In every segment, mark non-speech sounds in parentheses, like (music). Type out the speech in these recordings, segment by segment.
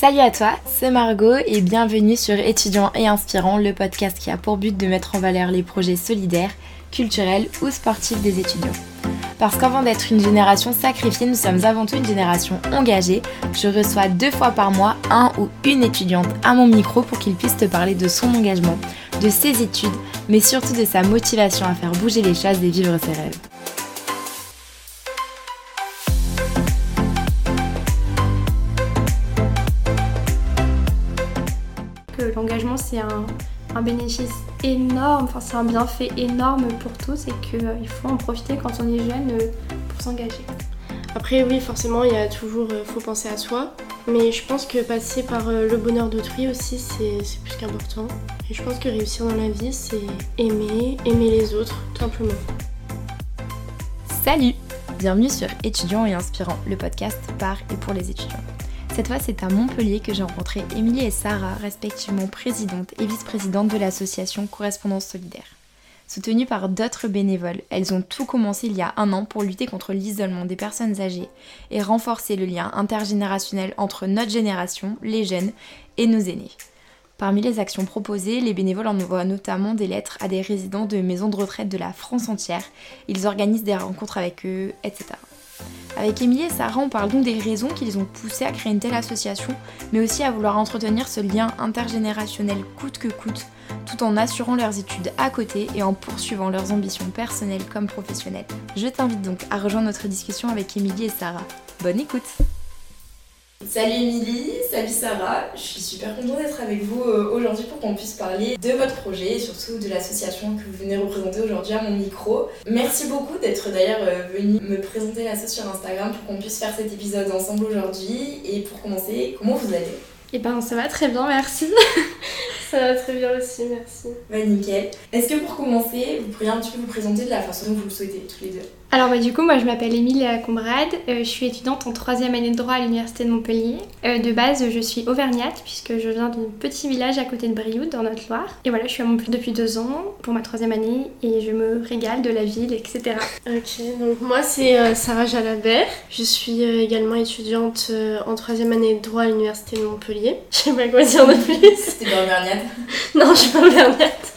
Salut à toi, c'est Margot et bienvenue sur Étudiants et Inspirants, le podcast qui a pour but de mettre en valeur les projets solidaires, culturels ou sportifs des étudiants. Parce qu'avant d'être une génération sacrifiée, nous sommes avant tout une génération engagée. Je reçois deux fois par mois un ou une étudiante à mon micro pour qu'il puisse te parler de son engagement, de ses études, mais surtout de sa motivation à faire bouger les choses et vivre ses rêves. L'engagement c'est un, bénéfice énorme, enfin c'est un bienfait énorme pour tous et qu'il euh, faut en profiter quand on est jeune euh, pour s'engager. Après oui forcément il y a toujours, euh, faut penser à soi, mais je pense que passer par le bonheur d'autrui aussi c'est plus qu'important. Et je pense que réussir dans la vie c'est aimer, aimer les autres tout simplement. Salut Bienvenue sur Étudiants et Inspirants, le podcast par et pour les étudiants. Cette fois, c'est à Montpellier que j'ai rencontré Émilie et Sarah, respectivement présidente et vice-présidente de l'association Correspondance Solidaire. Soutenues par d'autres bénévoles, elles ont tout commencé il y a un an pour lutter contre l'isolement des personnes âgées et renforcer le lien intergénérationnel entre notre génération, les jeunes, et nos aînés. Parmi les actions proposées, les bénévoles envoient notamment des lettres à des résidents de maisons de retraite de la France entière. Ils organisent des rencontres avec eux, etc. Avec Émilie et Sarah, on parle donc des raisons qui les ont poussés à créer une telle association, mais aussi à vouloir entretenir ce lien intergénérationnel coûte que coûte, tout en assurant leurs études à côté et en poursuivant leurs ambitions personnelles comme professionnelles. Je t'invite donc à rejoindre notre discussion avec Émilie et Sarah. Bonne écoute Salut Émilie, salut Sarah, je suis super contente d'être avec vous euh, aujourd'hui pour qu'on puisse parler de votre projet et surtout de l'association que vous venez représenter aujourd'hui à mon micro. Merci beaucoup d'être d'ailleurs euh, venu me présenter l'asso sur Instagram pour qu'on puisse faire cet épisode ensemble aujourd'hui. Et pour commencer, comment vous allez? Eh ben ça va très bien, merci. (laughs) Ça va très bien aussi, merci. Bah nickel. Est-ce que pour commencer, vous pourriez un petit peu vous présenter de la façon dont vous le souhaitez, tous les deux? Alors bah du coup, moi je m'appelle Émilie Combrade, euh, je suis étudiante en troisième année de droit à l'Université de Montpellier. Euh, de base, je suis auvergnate puisque je viens d'un petit village à côté de Brioude, dans notre Loire. Et voilà, je suis à Montpellier depuis deux ans pour ma troisième année et je me régale de la ville, etc. (laughs) Ok, donc moi c'est euh, Sarah Jalabert. Je suis également étudiante en troisième année de droit à l'Université de Montpellier. (laughs) Je sais pas quoi dire de plus. C'était dans auvergnate (laughs) non, je suis pas Bernette.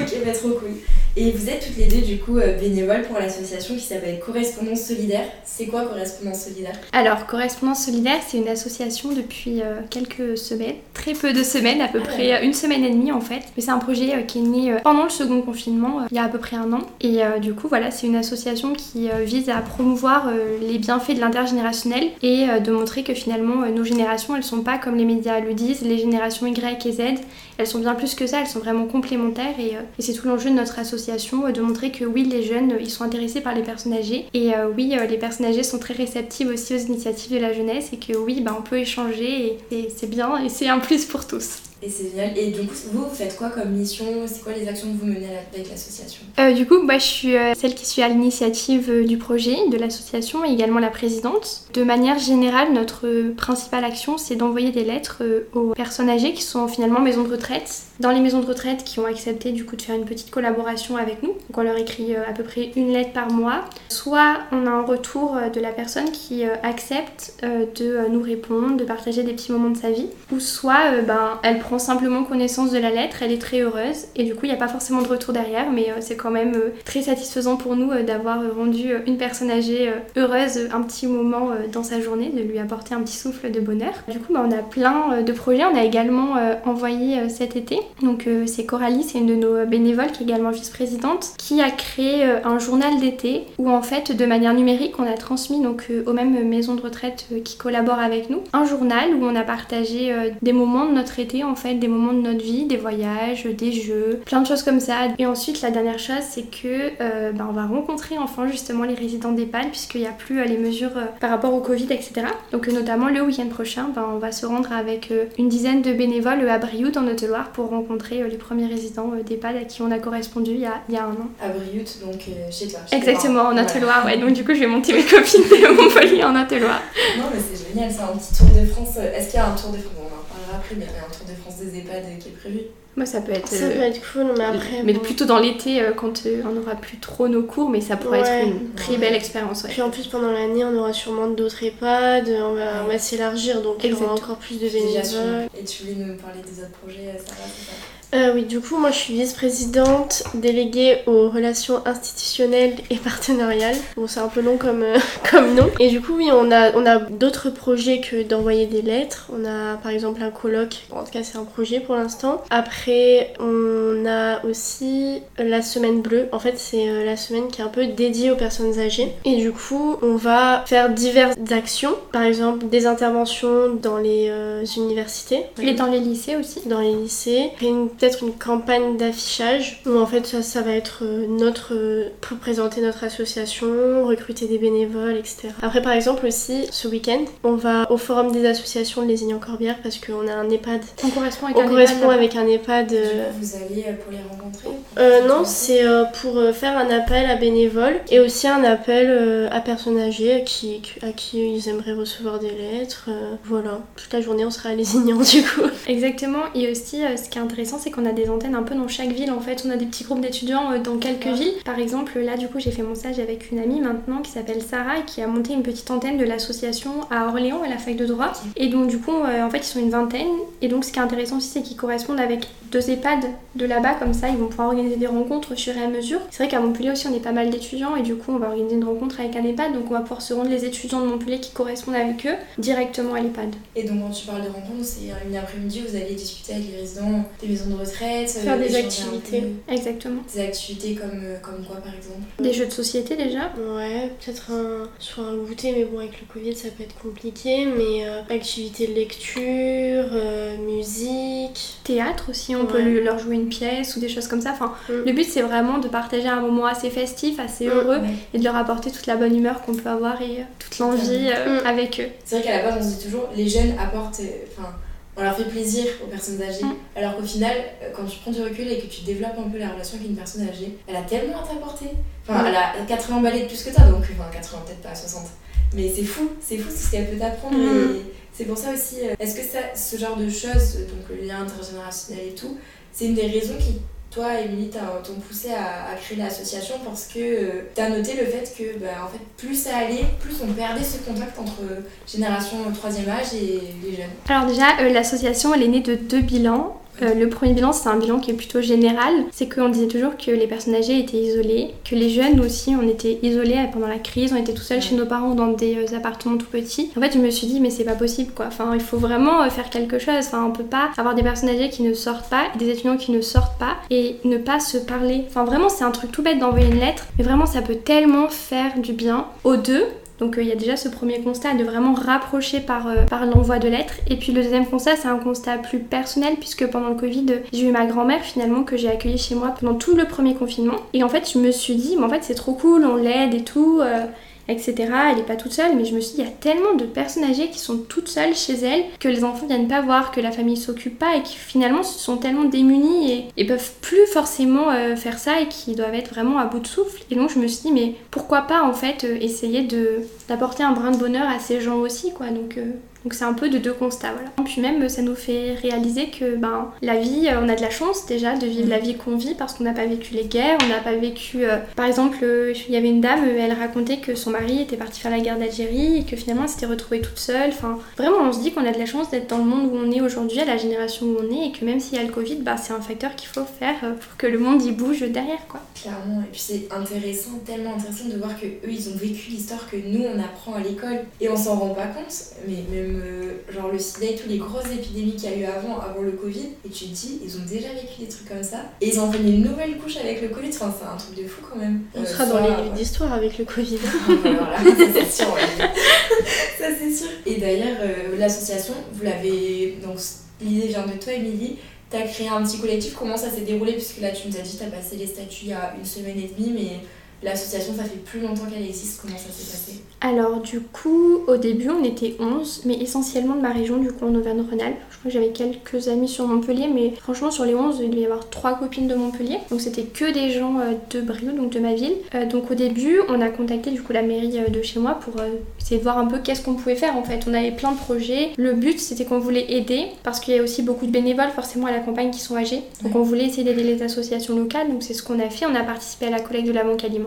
ok, bah trop cool. Et vous êtes toutes les deux du coup euh, bénévoles pour l'association qui s'appelle Correspondance Solidaire. C'est quoi Correspondance Solidaire? Alors Correspondance Solidaire, c'est une association depuis euh, quelques semaines, très peu de semaines, à peu ah près une semaine et demie en fait. Mais c'est un projet euh, qui est né pendant le second confinement, il y a à peu près un an. Et du coup voilà, c'est une association qui vise à promouvoir les bienfaits de l'intergénérationnel et de montrer que finalement nos générations, elles sont pas comme les médias le disent, les générations Y et Z, elles sont bien plus que ça, elles sont vraiment complémentaires et, et c'est tout l'enjeu de notre association euh, de montrer que oui, les jeunes, euh, ils sont intéressés par les personnes âgées et euh, oui, les personnes âgées sont très réceptives aussi aux initiatives de la jeunesse et que oui, bah, on peut échanger et c'est bien et c'est un plus pour tous. Et c'est du coup, vous, vous faites quoi comme mission? C'est quoi les actions que vous menez avec l'association? Euh, Du coup, moi, je suis euh, celle qui suis à l'initiative euh, du projet, de l'association et également la présidente. De manière générale, notre principale action, c'est d'envoyer des lettres aux personnes âgées qui sont finalement maisons de retraite. Dans les maisons de retraite qui ont accepté du coup de faire une petite collaboration avec nous. Donc on leur écrit à peu près une lettre par mois. Soit on a un retour de la personne qui accepte de nous répondre, de partager des petits moments de sa vie. Ou soit ben, elle prend simplement connaissance de la lettre, elle est très heureuse et du coup il n'y a pas forcément de retour derrière mais euh, c'est quand même euh, très satisfaisant pour nous euh, d'avoir rendu une personne âgée heureuse un petit moment dans sa journée, de lui apporter un petit souffle de bonheur. Du coup bah, on a plein de projets, on a également envoyé cet été, donc c'est Coralie, c'est une de nos bénévoles qui est également vice-présidente, qui a créé un journal d'été où en fait de manière numérique on a transmis donc aux mêmes maisons de retraite qui collaborent avec nous un journal où on a partagé des moments de notre été en fait, des moments de notre vie, des voyages, des jeux, plein de choses comme ça. Et ensuite, la dernière chose, c'est que euh, bah, on va rencontrer enfin justement les résidents d'EHPAD, puisqu'il n'y a plus euh, les mesures euh, par rapport au Covid, etc. Donc, notamment le week-end prochain, bah, on va se rendre avec une dizaine de bénévoles à Brioude, dans notre Loire, pour rencontrer les premiers résidents d'EHPAD à qui on a correspondu il y a, il y a un an. À Brioude, donc chez toi. Exactement, en Haute-Loire, ouais. Donc, du coup, je vais monter mes (laughs) copines de Montpellier en Haute-Loire. Non, mais c'est génial, c'est un petit tour de France. Est-ce qu'il y a un tour de France? Après, mais il y a un Tour de France des EHPAD qui est prévu. Moi, ça peut être. Ça peut être cool, mais après. Mais bon. plutôt dans l'été, euh, quand euh, on n'aura plus trop nos cours, mais ça pourrait Ouais. être une très belle expérience. ouais. Puis en plus, pendant l'année, on aura sûrement d'autres EHPAD, on va, on va s'élargir, donc il y aura encore plus de bénévoles. Et tu voulais nous parler des autres projets, Sarah, c'est ça? Euh, oui, du coup, moi je suis vice-présidente déléguée aux relations institutionnelles et partenariales. Bon, c'est un peu long comme, euh, (laughs) comme nom. Et du coup, oui, on a, on a d'autres projets que d'envoyer des lettres. On a par exemple un colloque, en tout cas, c'est un projet pour l'instant. Après, on a aussi la semaine bleue. En fait, c'est euh, la semaine qui est un peu dédiée aux personnes âgées. Et du coup, on va faire diverses actions. Par exemple, des interventions dans les universités. Et dans les lycées aussi. dans les lycées, une- peut-être une campagne d'affichage où en fait ça, ça va être euh, notre euh, pour présenter notre association, recruter des bénévoles, etc. Après par exemple aussi ce week-end, on va au forum des associations de Lézignan-Corbière parce qu'on a un EHPAD. On correspond avec On un correspond EHPAD, avec un EHPAD. Du euh, vous allez pour les rencontrer euh, non, c'est euh, pour faire un appel à bénévoles et aussi un appel euh, à personnes âgées à qui, à qui ils aimeraient recevoir des lettres. euh, voilà, toute la journée on sera à Lézignan (laughs) du coup. Exactement, et aussi euh, ce qui est intéressant, c'est qu'on a des antennes un peu dans chaque ville en fait. On a des petits groupes d'étudiants euh, dans quelques Ouais. villes. Par exemple, là du coup, j'ai fait mon stage avec une amie maintenant qui s'appelle Sarah et qui a monté une petite antenne de l'association à Orléans, à la fac de droit. Et donc, du coup, euh, en fait, ils sont une vingtaine. Et donc, ce qui est intéressant aussi, c'est qu'ils correspondent avec deux EHPAD de là-bas, comme ça, ils vont pouvoir organiser des rencontres au fur et à mesure. C'est vrai qu'à Montpellier aussi, on est pas mal d'étudiants et du coup, on va organiser une rencontre avec un EHPAD. Donc, on va pouvoir se rendre les étudiants de Montpellier qui correspondent avec eux directement à l'EHPAD. Et donc, quand tu parles de rencontres, c'est une après-midi vous allez discuter avec les résidents des maisons de retraite, Faire euh, des activités. peu. Exactement. Des activités comme, euh, comme quoi, par exemple Des jeux de société déjà. Ouais, peut-être un, soit un goûter, mais bon, avec le Covid, ça peut être compliqué. Mais euh, activité de lecture, euh, musique. Théâtre aussi, on peut lui- leur jouer une pièce ou des choses comme ça. Enfin, Mm. le but c'est vraiment de partager un moment assez festif, assez Mm. heureux Ouais. et de leur apporter toute la bonne humeur qu'on peut avoir et euh, toute l'envie euh, Mm. avec eux. C'est vrai qu'à la base, on se dit toujours, les jeunes apportent, euh, enfin, on leur fait plaisir aux personnes âgées, Mm. alors qu'au final, euh, quand tu prends du recul et que tu développes un peu la relation avec une personne âgée, elle a tellement à t'apporter. Enfin, Mm. elle a 80 balais de plus que toi, donc, enfin, 80 peut-être pas 60. Mais c'est fou, c'est fou ce qu'elle peut t'apprendre. Mm. Et c'est pour ça aussi, euh, est-ce que ça, ce genre de choses, donc le lien intergénérationnel et tout, c'est une des raisons qui, toi, Émilie, t'ont poussé à, créer l'association parce que euh, t'as noté le fait que, bah, en fait, plus ça allait, plus on perdait ce contact entre euh, génération troisième âge et les jeunes. Alors déjà, euh, l'association elle est née de deux bilans. Euh, le premier bilan, c'est un bilan qui est plutôt général. C'est qu'on disait toujours que les personnes âgées étaient isolées, que les jeunes aussi, on était isolés pendant la crise, on était tout seuls chez nos parents dans des euh, appartements tout petits. En fait, je me suis dit, mais c'est pas possible quoi. Enfin, il faut vraiment euh, faire quelque chose. Enfin, on peut pas avoir des personnes âgées qui ne sortent pas, des étudiants qui ne sortent pas et ne pas se parler. Enfin, vraiment, c'est un truc tout bête d'envoyer une lettre, mais vraiment, ça peut tellement faire du bien aux deux. Donc euh, il y a déjà ce premier constat de vraiment rapprocher par, euh, par l'envoi de lettres. Et puis le deuxième constat, c'est un constat plus personnel puisque pendant le Covid, euh, j'ai eu ma grand-mère finalement que j'ai accueillie chez moi pendant tout le premier confinement. Et en fait, je me suis dit, mais en fait c'est trop cool, on l'aide et tout. Etc. Elle n'est pas toute seule, mais je me suis dit, il y a tellement de personnes âgées qui sont toutes seules chez elles, que les enfants viennent pas voir, que la famille s'occupe pas, et qui finalement sont tellement démunies et, et peuvent plus forcément euh, faire ça, et qui doivent être vraiment à bout de souffle. Et donc je me suis dit, mais pourquoi pas en fait euh, essayer de d'apporter un brin de bonheur à ces gens aussi, quoi. Donc euh, donc c'est un peu de deux constats, voilà. Puis même, ça nous fait réaliser que ben, la vie, euh, on a de la chance déjà de vivre la vie qu'on vit parce qu'on n'a pas vécu les guerres, on n'a pas vécu... euh, Par exemple, euh, il y avait une dame, elle racontait que son mari était parti faire la guerre d'Algérie et que finalement elle s'était retrouvée toute seule. Enfin, vraiment, on se dit qu'on a de la chance d'être dans le monde où on est aujourd'hui, à la génération où on est, et que même s'il y a le Covid, bah, c'est un facteur qu'il faut faire pour que le monde y bouge derrière, quoi. Clairement, et puis c'est intéressant, tellement intéressant de voir que eux ils ont vécu l'histoire que nous on apprend à l'école et on s'en rend pas compte, mais euh, genre le sida et toutes les grosses épidémies qu'il y a eu avant, avant le Covid, et tu te dis, ils ont déjà vécu des trucs comme ça, et ils ont fait une nouvelle couche avec le Covid, enfin c'est un truc de fou quand même. On Euh, sera soit- dans les livres d'histoire avec le Covid. (laughs) voilà, ça c'est sûr. ouais. (laughs) ça c'est sûr. Et d'ailleurs, euh, l'association, vous l'avez. Donc, l'idée vient de toi, Émilie. Tu as créé un petit collectif. Comment ça s'est déroulé? Puisque là, tu nous as dit, tu as passé les statuts il y a une semaine et demie, mais L'association, ça fait plus longtemps qu'elle existe, comment ça s'est passé? Alors du coup, au début on était 11, mais essentiellement de ma région, du coup en Auvergne-Rhône-Alpes. Je crois que j'avais quelques amis sur Montpellier, mais franchement sur les 11, il devait y avoir trois copines de Montpellier. Donc c'était que des gens euh, de Brioude, donc de ma ville. Euh, donc au début, on a contacté du coup la mairie euh, de chez moi pour essayer de voir un peu qu'est-ce qu'on pouvait faire en fait. On avait plein de projets. Le but c'était qu'on voulait aider, parce qu'il y a aussi beaucoup de bénévoles forcément à la campagne qui sont âgés. Donc on voulait essayer d'aider les associations locales, donc c'est ce qu'on a fait. On a participé à la collecte de la banque alimentaire.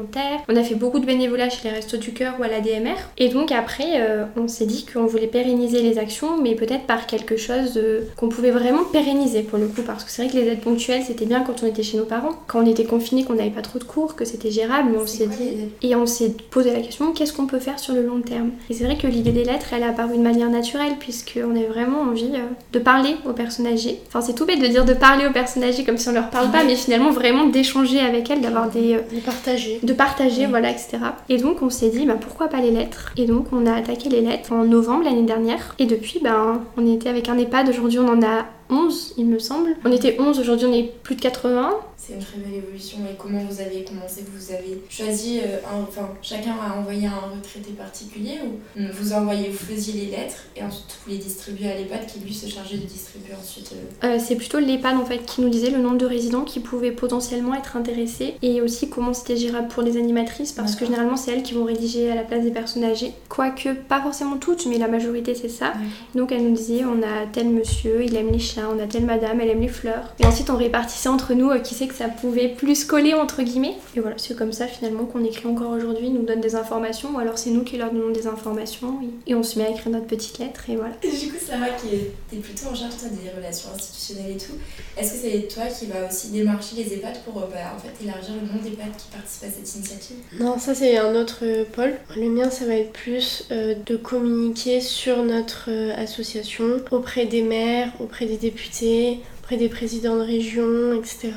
On a fait beaucoup de bénévolat chez les Restos du Cœur ou à la DMR. Et donc après, euh, on s'est dit qu'on voulait pérenniser les actions, mais peut-être par quelque chose qu'on pouvait vraiment pérenniser pour le coup, parce que c'est vrai que les aides ponctuelles, c'était bien quand on était chez nos parents, quand on était confinés, qu'on n'avait pas trop de cours, que c'était gérable, mais on s'est dit... Et on s'est posé la question, qu'est-ce qu'on peut faire sur le long terme? Et c'est vrai que l'idée des lettres, elle a apparu de manière naturelle, puisqu'on avait vraiment envie euh, de parler aux personnes âgées. Enfin, c'est tout bête de dire de parler aux personnes âgées comme si on leur parle pas, mais finalement vraiment d'échanger avec elles, d'avoir des... Euh, de partager. De partager, voilà, etc. Et donc on s'est dit, bah, pourquoi pas les lettres? Et donc on a attaqué les lettres en novembre l'année dernière. Et depuis, ben, on était avec un EHPAD, aujourd'hui on en a 11, il me semble. On était 11, aujourd'hui on est plus de 80. C'est une très belle évolution. Et comment vous avez commencé? Vous avez choisi, euh, enfin, chacun a envoyé un retraité particulier ou vous envoyez, vous faisiez les lettres et ensuite vous les distribuez à l'EHPAD qui lui se chargeait de distribuer ensuite euh, euh, C'est plutôt l'EHPAD en fait qui nous disait le nombre de résidents qui pouvaient potentiellement être intéressés et aussi comment c'était gérable pour les animatrices parce que généralement c'est elles qui vont rédiger à la place des personnes âgées. Quoique pas forcément toutes, mais la majorité c'est ça. Donc elle nous disait on a tel monsieur, il aime les chiens, on a telle madame, elle aime les fleurs. Et ensuite on répartissait entre nous qui sait que ça pouvait plus coller entre guillemets. Et voilà, c'est comme ça finalement qu'on écrit encore aujourd'hui, nous donne des informations, ou alors c'est nous qui leur donnons des informations, et, on se met à écrire notre petite lettre, et voilà. Et du coup, Sarah, qui est plutôt en charge toi, des relations institutionnelles et tout, est-ce que c'est toi qui va aussi démarcher les EHPAD pour euh, bah, en fait, élargir le nombre d'EHPAD qui participent à cette initiative? Non, ça c'est un autre euh, pôle. Le mien, ça va être plus euh, de communiquer sur notre association auprès des maires, auprès des députés, des présidents de région, etc.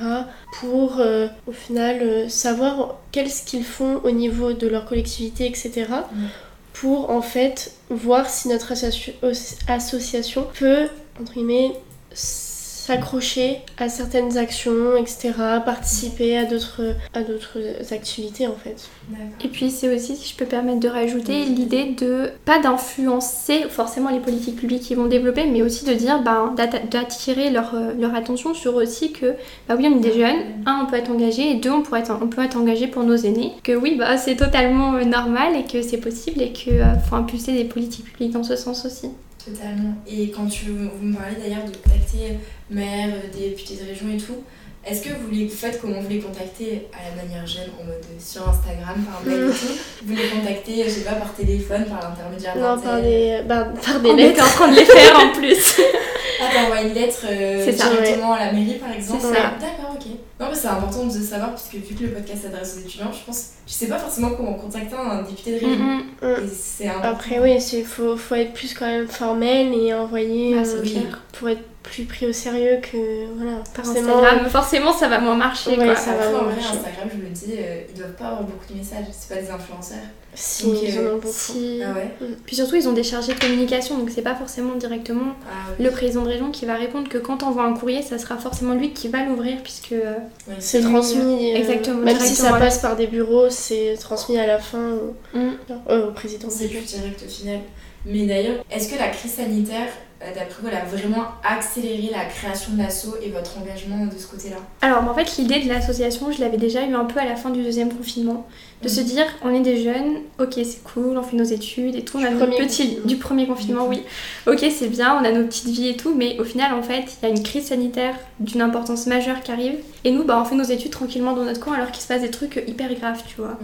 pour euh, au final euh, savoir qu'est-ce qu'ils font au niveau de leur collectivité, etc. Pour en fait voir si notre association peut, entre guillemets, s'accrocher à certaines actions, etc., participer à d'autres, à d'autres activités en fait. Et puis c'est aussi, si je peux permettre de rajouter, l'idée de pas d'influencer forcément les politiques publiques qui vont développer, mais aussi de dire, ben, d'attirer leur, euh, leur, attention sur aussi que, bah oui, on est des jeunes, un, on peut être engagé, et deux, on, pourrait être, on peut être engagé pour nos aînés, que oui, bah, c'est totalement euh, normal et que c'est possible et qu'il euh, faut impulser des politiques publiques dans ce sens aussi. Totalement. Et quand tu, vous me parlez d'ailleurs de contacter maire, députés de région et tout, est-ce que vous, les, faites comment vous les contactez à la manière jeune, en mode sur Instagram, par mail et tout? Vous les contactez, je sais pas, par téléphone, par l'intermédiaire Non, par des, bah, par des lettres. On en train de les faire en plus. ah, t'envoies une lettre euh, directement à la mairie par exemple C'est ça. D'accord, ok. Non, mais c'est important de savoir, puisque vu que le podcast s'adresse aux étudiants, je pense, je sais pas forcément comment contacter un député de région. Mm, c'est Après, oui, il faut, faut être plus quand même formel et envoyer ah, euh, pour être plus pris au sérieux que voilà forcément. Instagram, forcément ça va moins marcher ouais, ça va moins marcher. Instagram je me dis euh, ils doivent pas avoir beaucoup de messages c'est pas des influenceurs si ils en ont beaucoup ah ouais. Mm. puis surtout ils ont des chargés de communication donc c'est pas forcément directement ah le président de région qui va répondre que quand on voit un courrier ça sera forcément lui qui va l'ouvrir puisque euh, c'est transmis euh, exactement même si ça passe par des bureaux c'est transmis à la fin mm. au président c'est plus direct au final mais d'ailleurs est-ce que la crise sanitaire euh, d'après vous, elle a vraiment accéléré la création de l'asso et votre engagement de ce côté-là Alors, en fait, l'idée de l'association, je l'avais déjà eu un peu à la fin du deuxième confinement. De se dire, on est des jeunes, ok, c'est cool, on fait nos études et tout, on a nos petits. Du premier confinement, oui. Ok, c'est bien, on a nos petites vies et tout, mais au final, en fait, il y a une crise sanitaire d'une importance majeure qui arrive. Et nous, bah, on fait nos études tranquillement dans notre coin alors qu'il se passe des trucs hyper graves, tu vois.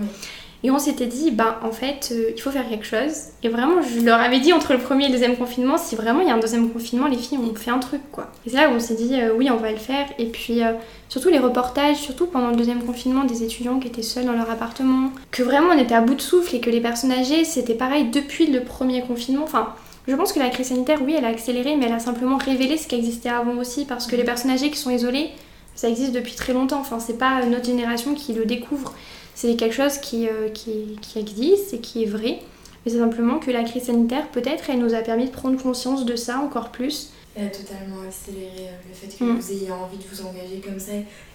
Et on s'était dit, bah en fait, euh, il faut faire quelque chose. Et vraiment, je leur avais dit entre le premier et le deuxième confinement, si vraiment il y a un deuxième confinement, les filles, on fait un truc, quoi. Et c'est là où on s'est dit, euh, oui, on va le faire. Et puis, euh, surtout les reportages, surtout pendant le deuxième confinement, des étudiants qui étaient seuls dans leur appartement, que vraiment on était à bout de souffle et que les personnes âgées, c'était pareil depuis le premier confinement. Enfin, je pense que la crise sanitaire, oui, elle a accéléré, mais elle a simplement révélé ce qui existait avant aussi, parce que les personnes âgées qui sont isolées, ça existe depuis très longtemps. Enfin, c'est pas notre génération qui le découvre c'est quelque chose qui, euh, qui, qui, existe et qui est vrai. Mais c'est simplement que la crise sanitaire, peut-être, elle nous a permis de prendre conscience de ça encore plus. Elle a totalement accéléré le fait que mm. vous ayez envie de vous engager comme ça.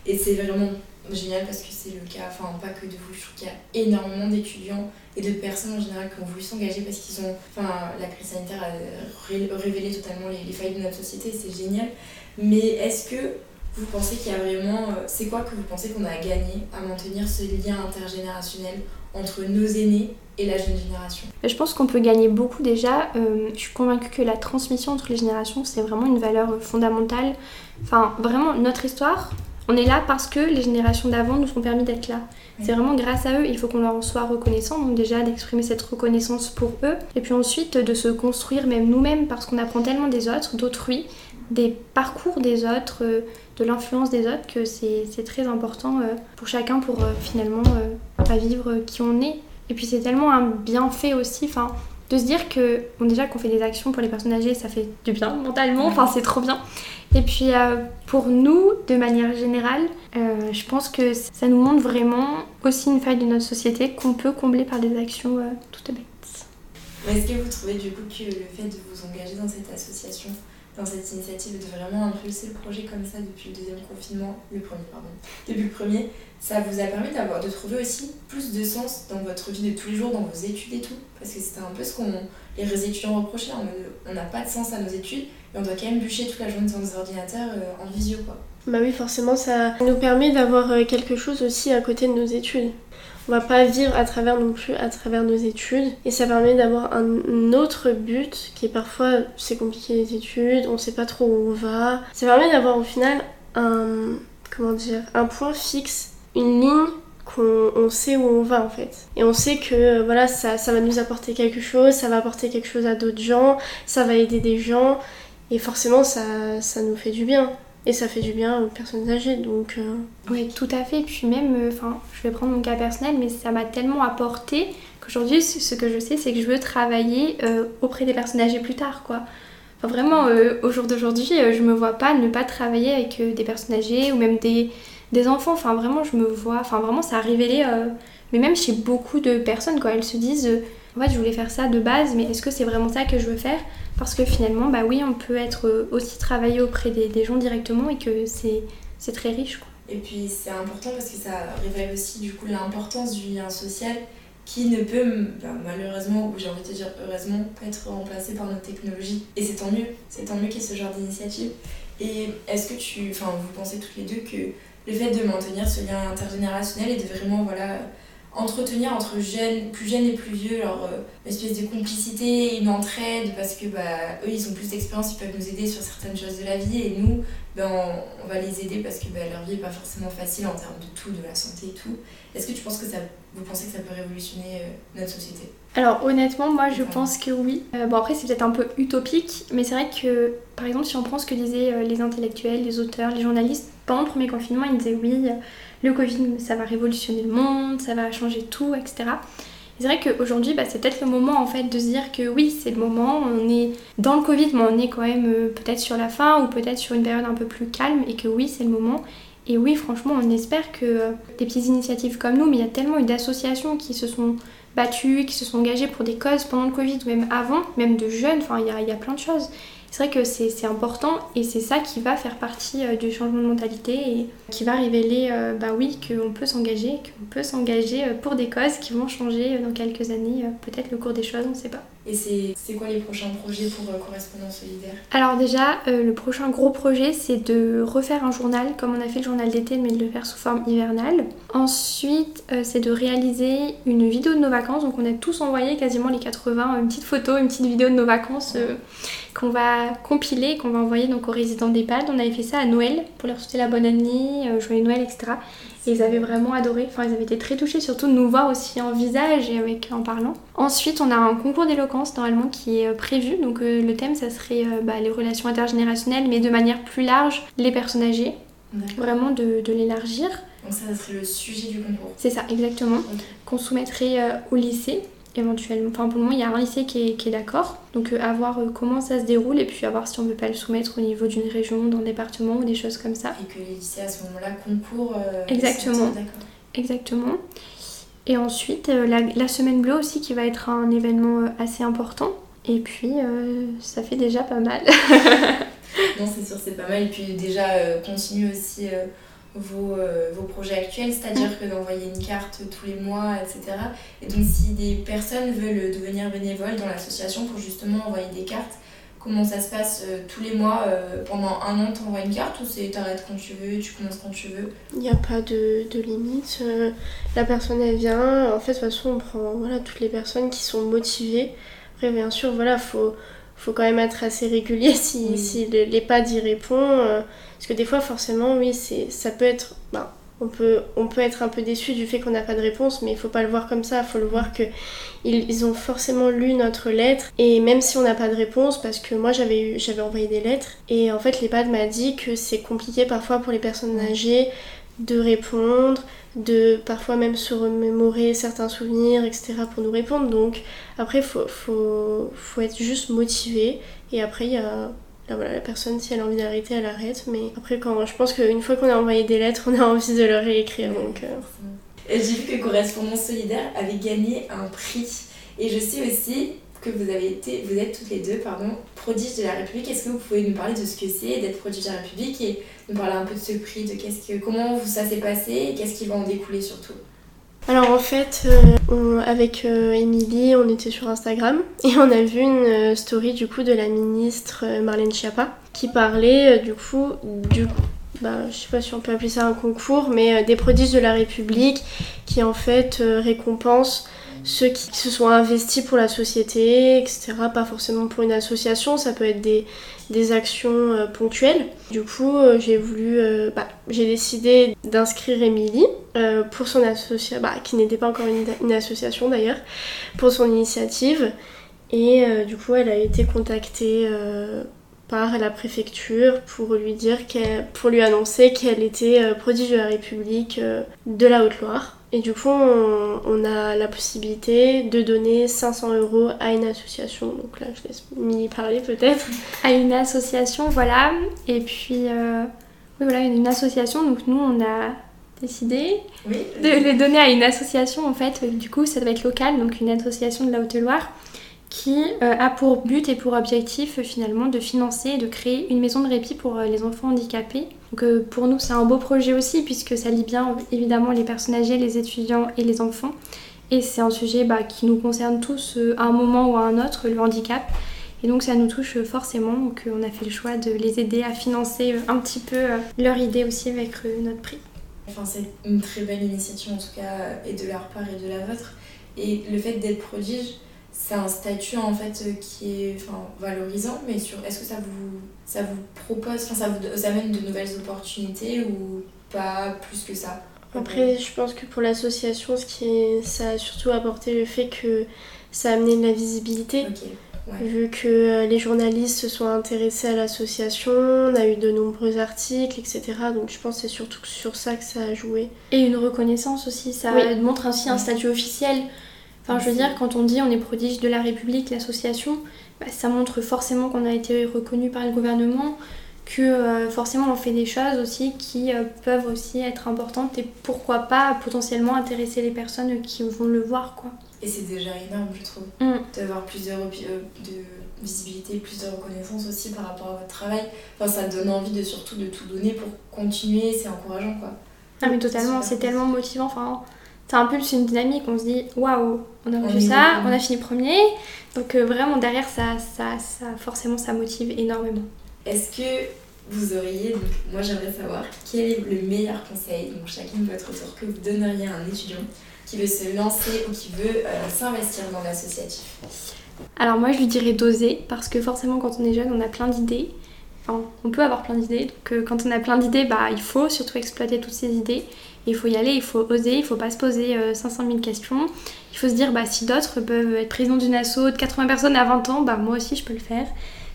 Et c'est vraiment génial parce que c'est le cas, enfin pas que de vous, je trouve qu'il y a énormément d'étudiants et de personnes en général qui ont voulu s'engager parce qu'ils ont, enfin la crise sanitaire a révélé totalement les, les failles de notre société, c'est génial. Mais est-ce que vous pensez qu'il y a vraiment, euh, c'est quoi que vous pensez qu'on a gagné à maintenir ce lien intergénérationnel entre nos aînés et la jeune génération? Je pense qu'on peut gagner beaucoup déjà. Euh, je suis convaincue que la transmission entre les générations, c'est vraiment une valeur fondamentale. Enfin, vraiment, notre histoire, on est là parce que les générations d'avant nous ont permis d'être là. C'est vraiment grâce à eux, il faut qu'on leur en soit reconnaissant, donc déjà d'exprimer cette reconnaissance pour eux, et puis ensuite de se construire même nous-mêmes, parce qu'on apprend tellement des autres, d'autrui, des parcours des autres, euh, de l'influence des autres, que c'est très important euh, pour chacun pour euh, finalement pas vivre qui on est. Et puis c'est tellement un bienfait aussi, enfin de se dire que bon déjà qu'on fait des actions pour les personnes âgées ça fait du bien mentalement enfin c'est trop bien et puis pour nous de manière générale je pense que ça nous montre vraiment aussi une faille de notre société qu'on peut combler par des actions toutes bêtes est-ce que vous trouvez du coup que le fait de vous engager dans cette association dans cette initiative de vraiment impulser le projet comme ça depuis le deuxième confinement, le premier pardon, depuis le premier, ça vous a permis d'avoir de trouver aussi plus de sens dans votre vie de tous les jours, dans vos études et tout, parce que c'était un peu ce qu'on les étudiants reprochaient, on n'a pas de sens à nos études, mais on doit quand même bûcher toute la journée devant nos ordinateurs euh, en visio quoi. Bah oui, forcément, ça nous permet d'avoir euh, quelque chose aussi à côté de nos études on va pas vivre à travers non plus à travers nos études et ça permet d'avoir un autre but qui est parfois c'est compliqué les études, on sait pas trop où on va. Ça permet d'avoir au final un comment dire un point fixe, une ligne qu'on sait où on va en fait. Et on sait que euh, voilà ça, ça va nous apporter quelque chose, ça va apporter quelque chose à d'autres gens, ça va aider des gens et forcément ça, ça nous fait du bien. Et ça fait du bien aux personnes âgées, donc... Euh, oui, tout à fait. Puis même, euh, enfin, je vais prendre mon cas personnel, mais ça m'a tellement apporté qu'aujourd'hui, ce que je sais, c'est que je veux travailler euh, auprès des personnes âgées plus tard, quoi. Enfin, vraiment, au jour d'aujourd'hui, je me vois pas ne pas travailler avec des personnes âgées ou même des, des enfants. Enfin, vraiment, je me vois... Enfin, vraiment, ça a révélé... mais même chez beaucoup de personnes, quoi. Elles se disent... en fait, je voulais faire ça de base, mais est-ce que c'est vraiment ça que je veux faire? Parce que finalement, bah oui, on peut être euh, aussi travailler auprès des, gens directement et que c'est très riche. Quoi. Et puis c'est important parce que ça révèle aussi du coup l'importance du lien social qui ne peut bah, malheureusement, ou j'ai envie de dire heureusement, être remplacé par notre technologie. Et c'est tant mieux, c'est tant mieux qu'il y ait ce genre d'initiative. Et est-ce que tu, enfin vous pensez toutes les deux que le fait de maintenir ce lien intergénérationnel et de vraiment voilà entretenir entre jeunes, plus jeunes et plus vieux, leur euh, une espèce de complicité, une entraide, parce que bah, eux ils ont plus d'expérience, ils peuvent nous aider sur certaines choses de la vie, et nous ben, on, va les aider parce que bah, leur vie n'est pas forcément facile en termes de tout, de la santé et tout. Est-ce que tu penses que ça, vous pensez que ça peut révolutionner euh, notre société? Alors honnêtement, moi je pense que oui. Euh, bon après c'est peut-être un peu utopique, mais c'est vrai que par exemple si on prend ce que disaient les intellectuels, les auteurs, les journalistes, le premier confinement ils disaient oui le Covid, ça va révolutionner le monde, ça va changer tout, etc. C'est vrai qu'aujourd'hui, bah, c'est peut-être le moment en fait de se dire que oui, c'est le moment, on est dans le Covid, mais on est quand même euh, peut-être sur la fin ou peut-être sur une période un peu plus calme et que oui, c'est le moment. Et oui, franchement, on espère que euh, des petites initiatives comme nous, mais il y a tellement eu d'associations qui se sont battues, qui se sont engagées pour des causes pendant le Covid ou même avant, même de jeunes, enfin, il y y a plein de choses c'est vrai que c'est important et c'est ça qui va faire partie euh, du changement de mentalité et qui va révéler, euh, bah oui, qu'on peut s'engager, qu'on peut s'engager euh, pour des causes qui vont changer dans quelques années, peut-être le cours des choses, on ne sait pas. Et c'est quoi les prochains projets pour Correspondance Solidaire? Alors déjà, le prochain gros projet, c'est de refaire un journal, comme on a fait le journal d'été, mais de le faire sous forme hivernale. Ensuite, c'est de réaliser une vidéo de nos vacances, donc on a tous envoyé quasiment les 80, une petite photo, une petite vidéo de nos vacances qu'on va compiler, qu'on va envoyer donc aux résidents d'EHPAD. On avait fait ça à Noël pour leur souhaiter la bonne année, euh, joyeux Noël, etc. Et ils avaient vraiment adoré, enfin ils avaient été très touchés, surtout de nous voir aussi en visage et avec, en parlant. Ensuite, on a un concours d'éloquence normalement qui est euh, prévu, donc euh, le thème ça serait bah, les relations intergénérationnelles, mais de manière plus large, les personnes âgées, vraiment de, l'élargir. Donc ça, ça serait le sujet du concours. C'est ça, exactement. Qu'on soumettrait au lycée éventuellement. Enfin, pour le moment, il y a un lycée qui est, d'accord. Donc, euh, à voir euh, comment ça se déroule et puis à voir si on ne peut pas le soumettre au niveau d'une région, d'un département ou des choses comme ça. Et que les lycées à ce moment-là concourent. Euh, Exactement. Exactement. Et ensuite, la, semaine bleue aussi qui va être un événement assez important. Et puis, ça fait déjà pas mal. (laughs) non, c'est sûr, c'est pas mal. Et puis déjà, euh, continue aussi euh, vos, euh, vos projets actuels, c'est-à-dire que d'envoyer une carte tous les mois, etc. Et donc, si des personnes veulent devenir bénévoles dans l'association pour justement envoyer des cartes, comment ça se passe tous les mois Pendant un an, t'envoies une carte ou c'est t'arrêtes quand tu veux, tu commences quand tu veux? Il n'y a pas de, de limite. la personne, elle vient. En fait, de toute façon, on prend voilà, toutes les personnes qui sont motivées. Après, bien sûr, voilà, faut faut quand même être assez régulier si, si l'EHPAD y répond. Euh, parce que des fois, forcément, oui, ça peut être. Ben, on, peut, on peut être un peu déçu du fait qu'on n'a pas de réponse, mais il faut pas le voir comme ça. Il faut le voir que ils, ont forcément lu notre lettre. Et même si on n'a pas de réponse, parce que moi j'avais envoyé des lettres, et en fait, l'EHPAD m'a dit que c'est compliqué parfois pour les personnes âgées de répondre, de parfois même se remémorer certains souvenirs, etc. pour nous répondre. Donc après, il faut, faut, faut, être juste motivé. Et après, il y a la, voilà, la personne, si elle a envie d'arrêter, elle arrête. Mais après, quand, je pense qu'une fois qu'on a envoyé des lettres, on a envie de le réécrire. Donc, euh. J'ai vu que Correspondance Solidaire avait gagné un prix. Et je sais aussi que vous avez été, vous êtes toutes les deux, pardon, prodiges de la République. Est-ce que vous pouvez nous parler de ce que c'est d'être prodige de la République et nous parler un peu de ce prix, de qu'est-ce que, comment ça s'est passé et qu'est-ce qui va en découler surtout? Alors en fait, euh, avec euh, Émilie, on était sur Instagram (laughs) et on a vu une euh, story du coup de la ministre Marlène Schiappa qui parlait du coup du bah, je sais pas si on peut appeler ça un concours, mais des prodiges de la République qui en fait récompense ceux qui se sont investis pour la société, etc. Pas forcément pour une association, ça peut être des, des actions euh, ponctuelles. Du coup, euh, j'ai voulu, euh, bah, j'ai décidé d'inscrire Émilie pour son association, bah, qui n'était pas encore une, association d'ailleurs, pour son initiative. Et du coup, elle a été contactée par la préfecture pour lui dire pour lui annoncer qu'elle était prodige de la République de la Haute-Loire. Et du coup, on, a la possibilité de donner 500 euros à une association. Donc là, je laisse Mini parler peut-être. À une association, voilà. Et puis, euh, oui, voilà, une association. Donc nous, on a décidé de les donner à une association. En fait, du coup, ça doit être local, donc une association de la Haute-Loire qui euh, a pour but et pour objectif finalement de financer et de créer une maison de répit pour euh, les enfants handicapés. Donc euh, pour nous c'est un beau projet aussi puisque ça lie bien évidemment les personnes âgées, les étudiants et les enfants. Et c'est un sujet bah, qui nous concerne tous à un moment ou à un autre, le handicap. Et donc ça nous touche forcément, donc on a fait le choix de les aider à financer un petit peu leur idée aussi avec notre prix. Enfin, c'est une très belle initiative en tout cas, et de leur part et de la vôtre. Et le fait d'être prodige, c'est un statut en fait euh, qui est enfin, valorisant, mais sur est-ce que ça vous, ça vous propose, enfin, ça vous amène de nouvelles opportunités ou pas plus que ça? Après, je pense que pour l'association, ce qui est, ça a surtout apporté le fait que ça a amené de la visibilité. Vu que euh, les journalistes se sont intéressés à l'association, on a eu de nombreux articles, etc. Donc je pense que c'est surtout sur ça que ça a joué. Et une reconnaissance aussi, ça montre ainsi un statut officiel. Enfin, je veux dire, quand on dit on est prodige de la République, l'association, bah, ça montre forcément qu'on a été reconnu par le gouvernement, que euh, forcément on fait des choses aussi qui euh, peuvent aussi être importantes et pourquoi pas potentiellement intéresser les personnes qui vont le voir, quoi. Et c'est déjà énorme, je trouve, mm. d'avoir plus de, de, visibilité, plus de reconnaissance aussi par rapport à votre travail. Enfin, ça donne envie de surtout de tout donner pour continuer, c'est encourageant, quoi. Ah mais totalement, c'est tellement motivant. Enfin, c'est un peu une dynamique, on se dit waouh, on a reçu ça, on a fini premier. Donc euh, vraiment derrière ça, ça, ça, forcément ça motive énormément. Est-ce que vous auriez, donc moi j'aimerais savoir, quel est le meilleur conseil, donc chacun de votre tour, que vous donneriez à un étudiant qui veut se lancer ou qui veut euh, s'investir dans l'associatif? Alors moi je lui dirais d'oser parce que forcément quand on est jeune on a plein d'idées. Enfin, on peut avoir plein d'idées, donc euh, quand on a plein d'idées, bah, il faut surtout exploiter toutes ces idées il faut y aller, il faut oser, il faut pas se poser 500 euh, 000 questions. Il faut se dire, bah, si d'autres peuvent être président d'une asso de 80 personnes à 20 ans, bah, moi aussi je peux le faire.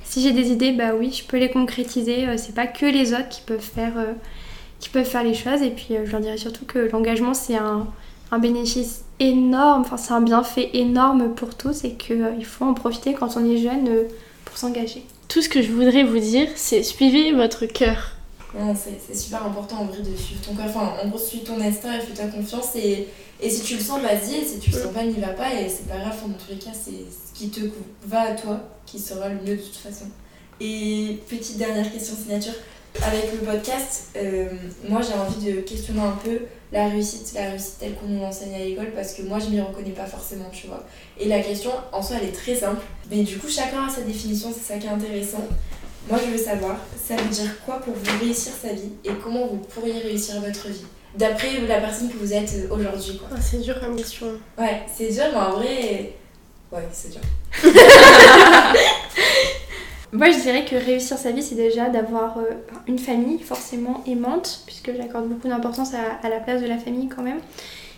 Si j'ai des idées, bah oui, je peux les concrétiser. Euh, c'est pas que les autres qui peuvent faire, euh, les choses. Et puis je leur dirais surtout que l'engagement c'est un, un, bénéfice énorme, enfin c'est un bienfait énorme pour tous et qu'il faut en profiter quand on est jeune pour s'engager. Tout ce que je voudrais vous dire, c'est suivez votre cœur c'est super important en vrai de suivre ton. Enfin, en gros, suis ton instinct et fais-toi confiance. Et, et si tu le sens, vas-y. Et si tu le sens pas, n'y va pas. Et c'est pas grave. Dans tous les cas, c'est ce qui te va à toi qui sera le mieux de toute façon. Et petite dernière question signature. Avec le podcast, euh, moi j'ai envie de questionner un peu la réussite, la réussite telle qu'on nous l'enseigne à l'école parce que moi je m'y reconnais pas forcément, tu vois. Et la question en soi elle est très simple, mais du coup chacun a sa définition, c'est ça qui est intéressant. Moi je veux savoir, ça veut dire quoi pour vous réussir sa vie et comment vous pourriez réussir votre vie D'après la personne que vous êtes aujourd'hui. Ah, c'est dur comme question. Ouais, c'est dur, mais en vrai, ouais, c'est dur. (laughs) Moi, je dirais que réussir sa vie, c'est déjà d'avoir euh, une famille forcément aimante, puisque j'accorde beaucoup d'importance à, la place de la famille quand même.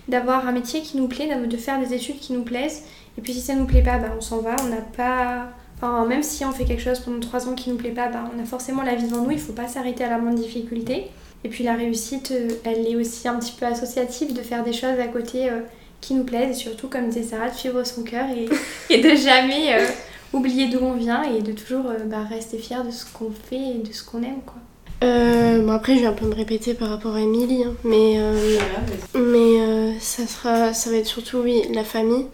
D'avoir un métier qui nous plaît, de faire des études qui nous plaisent. Et puis si ça nous plaît pas, bah, on s'en va. On n'a pas. Enfin, même si on fait quelque chose pendant trois ans qui nous plaît pas, bah, on a forcément la vie devant nous. Il faut pas s'arrêter à la moindre difficulté. Et puis la réussite, euh, elle est aussi un petit peu associative de faire des choses à côté euh, qui nous plaisent. Et surtout, comme disait Sarah, de suivre son cœur et, (laughs) et de jamais oublier d'où on vient et de toujours euh, bah, rester fier de ce qu'on fait et de ce qu'on aime quoi. Euh, bon après je vais un peu me répéter par rapport à Émilie, hein, mais, euh, mais euh, ça, sera, ça va être surtout oui la famille,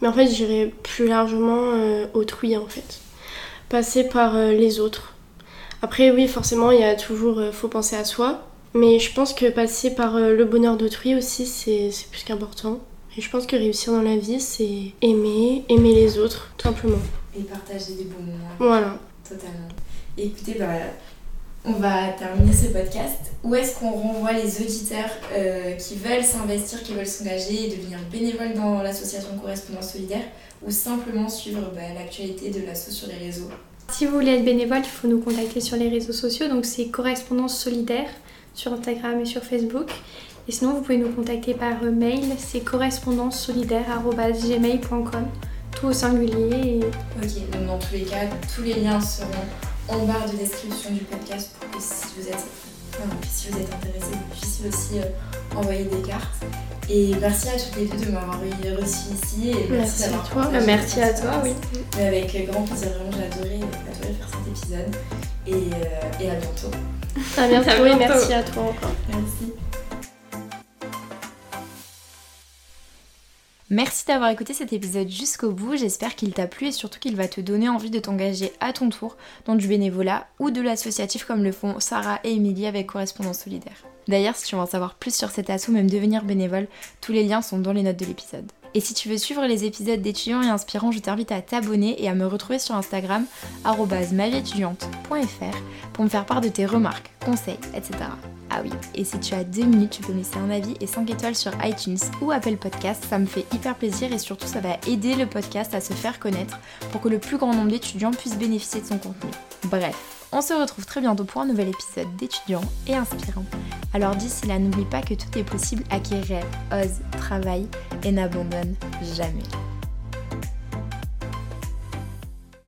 mais en fait j'irai plus largement autrui en fait, passer par les autres. Après oui forcément il y a toujours, faut penser à soi, mais je pense que passer par le bonheur d'autrui aussi c'est plus qu'important. Et je pense que réussir dans la vie c'est aimer, aimer les autres tout simplement et partager des bons moments. Voilà. Totalement. écoutez, bah, on va terminer ce podcast. Où est-ce qu'on renvoie les auditeurs euh, qui veulent s'investir, qui veulent s'engager et devenir bénévoles dans l'association Correspondance Solidaire ou simplement suivre bah, l'actualité de l'asso sur les réseaux? Si vous voulez être bénévole, il faut nous contacter sur les réseaux sociaux. Donc c'est Correspondance Solidaire sur Instagram et sur Facebook. Et sinon, vous pouvez nous contacter par mail, c'est correspondance-solidaire@gmail.com tout au singulier. Ok, donc dans tous les cas, tous les liens seront en barre de description du podcast pour que si vous êtes, si vous êtes intéressé, vous puissiez aussi euh, envoyer des cartes. Et merci à toutes les deux de m'avoir reçu ici. Et merci, à toi. Merci à toi, oui. Mais avec grand plaisir, vraiment, j'ai adoré, faire cet épisode. Et, euh, et à bientôt. À bientôt, et merci à toi encore. Merci. Merci d'avoir écouté cet épisode jusqu'au bout, j'espère qu'il t'a plu et surtout qu'il va te donner envie de t'engager à ton tour dans du bénévolat ou de l'associatif comme le font Sarah et Émilie avec Correspondance Solidaire. D'ailleurs, si tu veux en savoir plus sur cet assaut, même devenir bénévole, tous les liens sont dans les notes de l'épisode. Et si tu veux suivre les épisodes d'étudiants et inspirants, je t'invite à t'abonner et à me retrouver sur Instagram mavieétudiante.fr pour me faire part de tes remarques, conseils, etc. Ah oui, et si tu as deux minutes, tu peux me laisser un avis et 5 étoiles sur iTunes ou Apple Podcast, ça me fait hyper plaisir et surtout ça va aider le podcast à se faire connaître pour que le plus grand nombre d'étudiants puissent bénéficier de son contenu. Bref, on se retrouve très bientôt pour un nouvel épisode d'étudiants et inspirants. Alors d'ici là, n'oublie pas que tout est possible à ose, travaille et n'abandonne jamais.